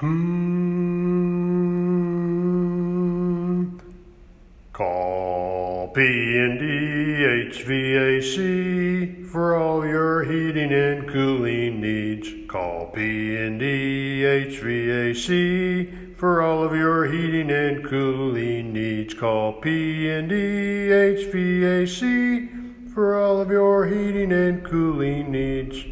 Hmm. Call P&D HVAC for all your heating and cooling needs. Call P&D HVAC for all of your heating and cooling needs. Call P&D HVAC for all of your heating and cooling needs.